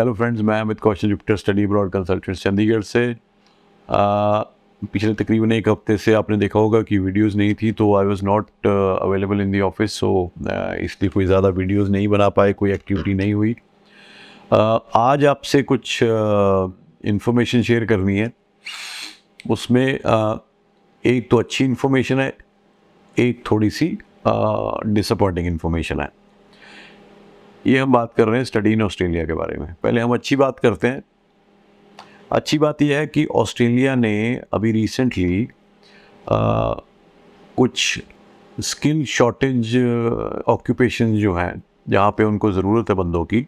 Hello friends मैं Amit Kaushal Jupiter study broad consultant Chandigarh से। आ, पिछले तकरीबन एक हफ़्ते से आपने देखा होगा कि वीडियोस नहीं थी तो I was not available in the office so इसलिए कोई ज़्यादा वीडियोस नहीं बना पाए कोई एक्टिविटी नहीं हुई। uh, आज आपसे कुछ इंफॉर्मेशन uh, शेयर करनी है। उसमें uh, एक तो अच्छी इन्फॉर्मेशन है एक थोड़ी सी डिसअपॉइंटिंग इन्फॉर्मेशन है। ये हम बात कर रहे हैं स्टडी इन ऑस्ट्रेलिया के बारे में। पहले हम अच्छी बात करते हैं। अच्छी बात यह है कि ऑस्ट्रेलिया ने अभी रिसेंटली कुछ स्किल शॉर्टेज ऑक्यूपेशन जो हैं, जहाँ पे उनको ज़रूरत है बंदों की,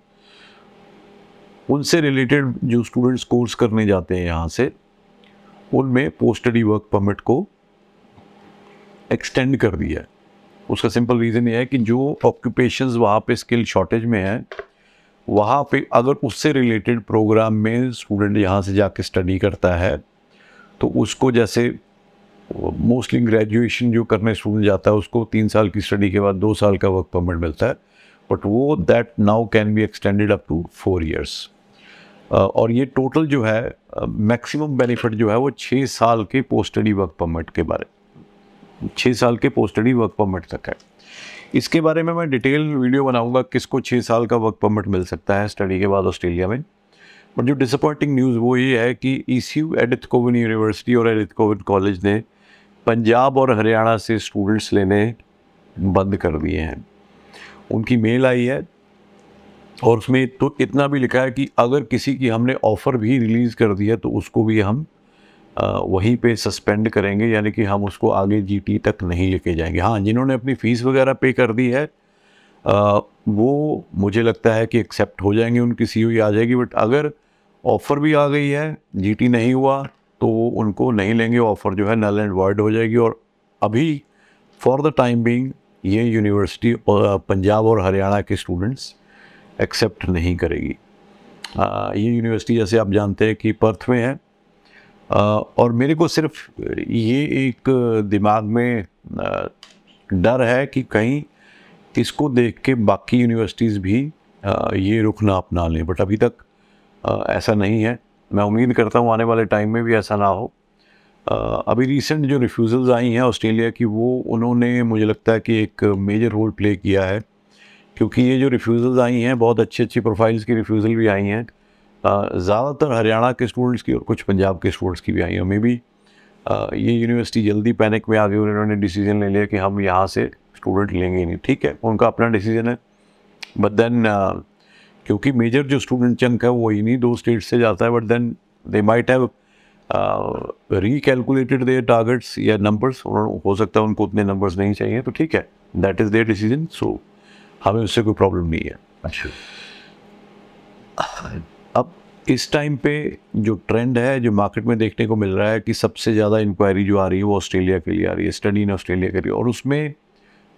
उनसे रिलेटेड जो स्टूडेंट्स कोर्स करने जाते हैं यहाँ से, उनमें पोस्ट स्टडी वर्क परमिट को एक्सटेंड कर दिया है। उसका सिंपल रीज़न ये है कि जो ऑक्यूपेशंस वहाँ पे स्किल शॉर्टेज में है, वहाँ पे अगर उससे रिलेटेड प्रोग्राम में स्टूडेंट यहाँ से जाके स्टडी करता है तो उसको जैसे मोस्टली ग्रेजुएशन जो करने स्टूडेंट जाता है, उसको तीन साल की स्टडी के बाद दो साल का वर्क परमिट मिलता है बट वो that now can be extended up to four years और ये टोटल जो है मैक्सिमम बेनिफिट जो है वो छः साल के पोस्ट स्टडी वर्क परमिट के बारे छः साल के पोस्ट स्टडी वर्क परमिट तक है। इसके बारे में मैं डिटेल वीडियो बनाऊँगा किसको छः साल का वर्क परमिट मिल सकता है स्टडी के बाद ऑस्ट्रेलिया में। बट जो डिसअपॉइंटिंग न्यूज़ वो ये है कि E C U Edith Cowan university और एडिथ कोविन कॉलेज ने पंजाब और हरियाणा से स्टूडेंट्स लेने बंद कर दिए हैं। उनकी मेल आई है और उसमें तो इतना भी लिखा है कि अगर किसी की हमने ऑफ़र भी रिलीज़ कर दिया तो उसको भी हम वहीं पे सस्पेंड करेंगे यानी कि हम उसको आगे जीटी तक नहीं लेके जाएँगे। हाँ जिन्होंने अपनी फ़ीस वगैरह पे कर दी है आ, वो मुझे लगता है कि एक्सेप्ट हो जाएँगे उनकी सी आ जाएगी बट अगर ऑफ़र भी आ गई है जीटी नहीं हुआ तो उनको नहीं लेंगे ऑफ़र जो है नल एंड वर्ड हो जाएगी। और अभी फॉर द टाइम बिंग ये यूनिवर्सिटी पंजाब और हरियाणा के स्टूडेंट्स एक्सेप्ट नहीं करेगी। आ, ये यूनिवर्सिटी जैसे आप जानते हैं कि पर्थ में है और मेरे को सिर्फ़ ये एक दिमाग में डर है कि कहीं इसको देख के बाकी यूनिवर्सिटीज़ भी ये रुख ना अपना लें। बट अभी तक ऐसा नहीं है। मैं उम्मीद करता हूँ आने वाले टाइम में भी ऐसा ना हो। अभी रिसेंट जो रिफ्यूज़ल्स आई हैं ऑस्ट्रेलिया की, वो उन्होंने, मुझे लगता है कि एक मेजर रोल प्ले किया है। क्योंकि ये जो रिफ्यूज़ल्स आई हैं, बहुत अच्छी अच्छी प्रोफाइल्स की रिफ्यूज़ल भी आई हैं। ज़्यादातर हरियाणा के स्टूडेंट्स की और कुछ पंजाब के स्टूडेंट्स की भी आई हैं मे बी ये यूनिवर्सिटी जल्दी पैनिक में आ गई और उन्होंने डिसीज़न ले लिया कि हम यहाँ से स्टूडेंट लेंगे नहीं ठीक है उनका अपना डिसीज़न है। बट देन क्योंकि मेजर जो स्टूडेंट चंक है वो ही नहीं दो स्टेट से जाता है but then they might have recalculated their targets या नंबर्स हो सकता है उनको उतने नंबर्स नहीं चाहिए तो ठीक है that is their decision so हमें उससे कोई प्रॉब्लम नहीं है। अच्छा। अब इस टाइम पे जो ट्रेंड है, जो मार्केट में देखने को मिल रहा है कि सबसे ज़्यादा इंक्वायरी जो आ रही है वो ऑस्ट्रेलिया के लिए आ रही है स्टडी इन ऑस्ट्रेलिया के लिए। और उसमें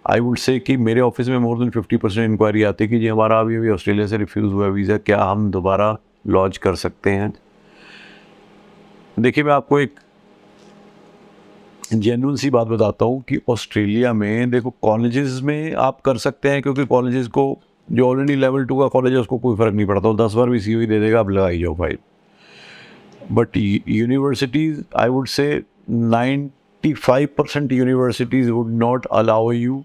आई वुड से कि मेरे ऑफ़िस में more than fifty percent inquiry आती है कि जी हमारा अभी अभी ऑस्ट्रेलिया से रिफ्यूज़ हुआ वीज़ा क्या हम दोबारा लॉन्च कर सकते हैं? देखिए, मैं आपको एक जेनुअन सी बात बताता हूँ कि ऑस्ट्रेलिया में देखो कॉलेजेस में आप कर सकते हैं, क्योंकि कॉलेजेस को जो ऑलरेडी लेवल टू का कॉलेज है, उसको कोई फ़र्क नहीं पड़ता। दस बार भी सी दे देगा आप लगाई जाओ file but universities I would say ninety five percent universities would not allow you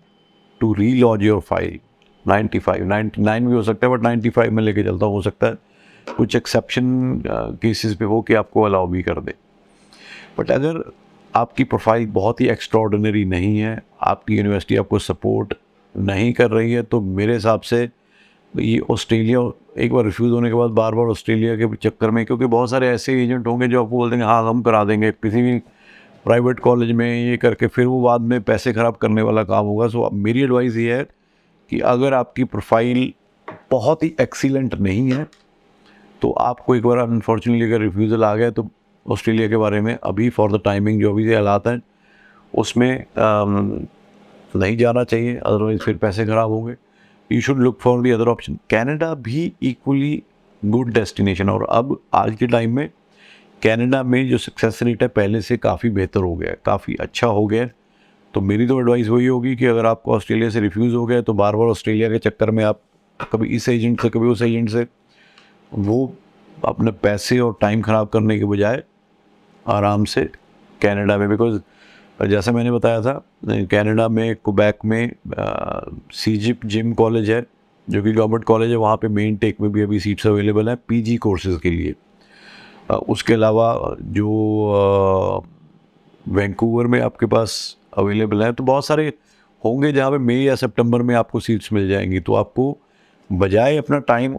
to relodge your file ninety five ninety nine भी हो सकता है बट नाइन्टी फाइव में लेके चलता हो सकता है। कुछ एक्सेप्शन केसेस पे हो कि आपको अलाउ भी कर दे। बट अगर आपकी प्रोफ़ाइल बहुत ही एक्स्ट्रॉर्डनरी नहीं है, आपकी यूनिवर्सिटी आपको सपोर्ट नहीं कर रही है तो मेरे हिसाब से ये ऑस्ट्रेलिया एक बार रिफ्यूज़ होने के बाद बार बार ऑस्ट्रेलिया के चक्कर में, क्योंकि बहुत सारे ऐसे एजेंट होंगे जो आपको बोल देंगे हाँ हम करा देंगे। किसी भी प्राइवेट कॉलेज में ये करके फिर वो बाद में पैसे ख़राब करने वाला काम होगा। सो मेरी एडवाइस ये है कि अगर आपकी प्रोफ़ाइल बहुत ही एक्सीलेंट नहीं है तो आपको एक बार अनफॉर्चुनेटली अगर रिफ्यूज़ल आ गया तो ऑस्ट्रेलिया के बारे में अभी फॉर द टाइमिंग जो अभी से हालात हैं, उसमें नहीं जाना चाहिए अदरवाइज़ फिर पैसे ख़राब होंगे। You should look for the other option Canada भी इक्वली गुड डेस्टिनेशन और अब आज के टाइम में कैनेडा में जो सक्सेस रेट है, पहले से काफ़ी बेहतर हो गया है। काफ़ी अच्छा हो गया है। तो मेरी तो एडवाइस वही होगी कि अगर आपको ऑस्ट्रेलिया से रिफ्यूज़ हो गया तो बार बार ऑस्ट्रेलिया के चक्कर में आप कभी इस एजेंट से, कभी उस एजेंट से, वो अपने पैसे और टाइम ख़राब करने के बजाय आराम से कनाडा में बिकॉज़ जैसा मैंने बताया था कनाडा में कुबैक में सी जिप जिम कॉलेज है जो कि गवर्नमेंट कॉलेज है वहाँ पे मेन टेक में भी अभी सीट्स अवेलेबल हैं पीजी कोर्सेज के लिए। आ, उसके अलावा जो वैंकूवर में आपके पास अवेलेबल हैं तो बहुत सारे होंगे जहाँ पे मई या सितंबर में आपको सीट्स मिल जाएँगी। तो आपको बजाय अपना टाइम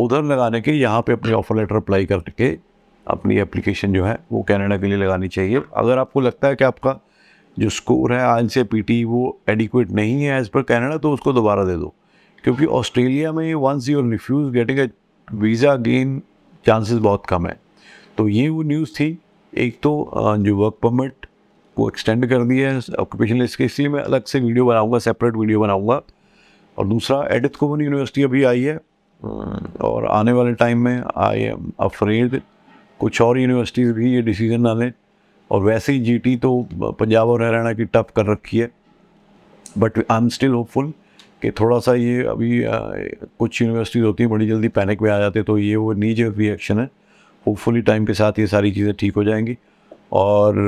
उधर लगाने के यहाँ पे अपने ऑफ़र लेटर अप्लाई करके अपनी एप्लीकेशन जो है, वो कनाडा के लिए लगानी चाहिए। अगर आपको लगता है कि आपका जो स्कोर है, आज से पीटी वो एडिक्वेट नहीं है एज़ पर कनाडा तो उसको दोबारा दे दो। क्योंकि ऑस्ट्रेलिया में once you refuse getting a visa again chances बहुत कम है। तो ये वो न्यूज़ थी। एक तो जो वर्क परमिट को एक्सटेंड कर दिया है ऑक्यूपेशन लिस्ट के, इसलिए मैं अलग से वीडियो बनाऊँगा सेपरेट वीडियो बनाऊँगा। और दूसरा एडिथ कोवन यूनिवर्सिटी अभी आई है। और आने वाले टाइम में आई एम अफ्रेड कुछ और यूनिवर्सिटीज़ भी ये डिसीज़न ना लें। और वैसे ही जीटी तो पंजाब और हरियाणा की टफ कर रखी है। But I am still hopeful कि थोड़ा सा ये अभी आ, कुछ यूनिवर्सिटीज़ होती हैं बड़ी जल्दी पैनिक में आ जाते तो ये वो नीचे रिएक्शन है। होपफुली टाइम के साथ ये सारी चीज़ें ठीक हो जाएँगी। और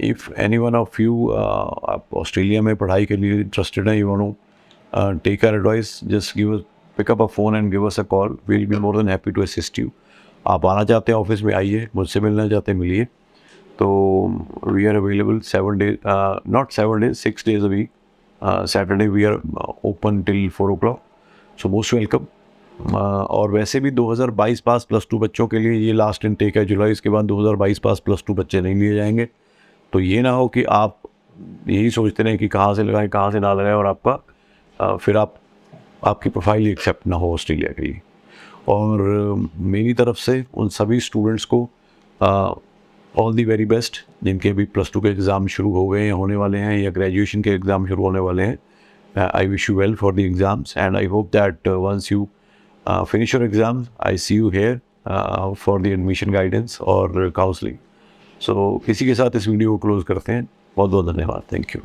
if any one of you आप ऑस्ट्रेलिया में पढ़ाई के लिए इंटरेस्टेड हैं you want take our advice just give pick up a phone and give us a call will be more than happy to assist you आप आना चाहते हैं ऑफ़िस में आइए मुझसे मिलना चाहते हैं मिलिए। तो we are available seven days not seven days six days a week Saturday we are open till four o'clock so most welcome और वैसे भी 2022 पास प्लस टू बच्चों के लिए ये लास्ट इनटेक है जुलाई इसके बाद 2022 पास प्लस टू बच्चे नहीं लिए जाएँगे। तो ये ना हो कि आप यही सोचते रहें कि कहाँ से लगाएँ कहाँ से ना लगाएँ और आपका आ, फिर आप आपकी प्रोफ़ाइल एक्सेप्ट ना हो ऑस्ट्रेलिया के लिए। और मेरी तरफ़ से उन सभी स्टूडेंट्स को ऑल दी वेरी बेस्ट जिनके अभी प्लस टू के एग्ज़ाम शुरू हो गए हैं होने वाले हैं, या ग्रेजुएशन के एग्ज़ाम शुरू होने वाले हैं I wish you well for the exams and I hope that once you finish your exams I see you here for the admission guidance और काउंसलिंग सो इसी के साथ इस वीडियो को क्लोज़ करते हैं. बहुत बहुत धन्यवाद. Thank you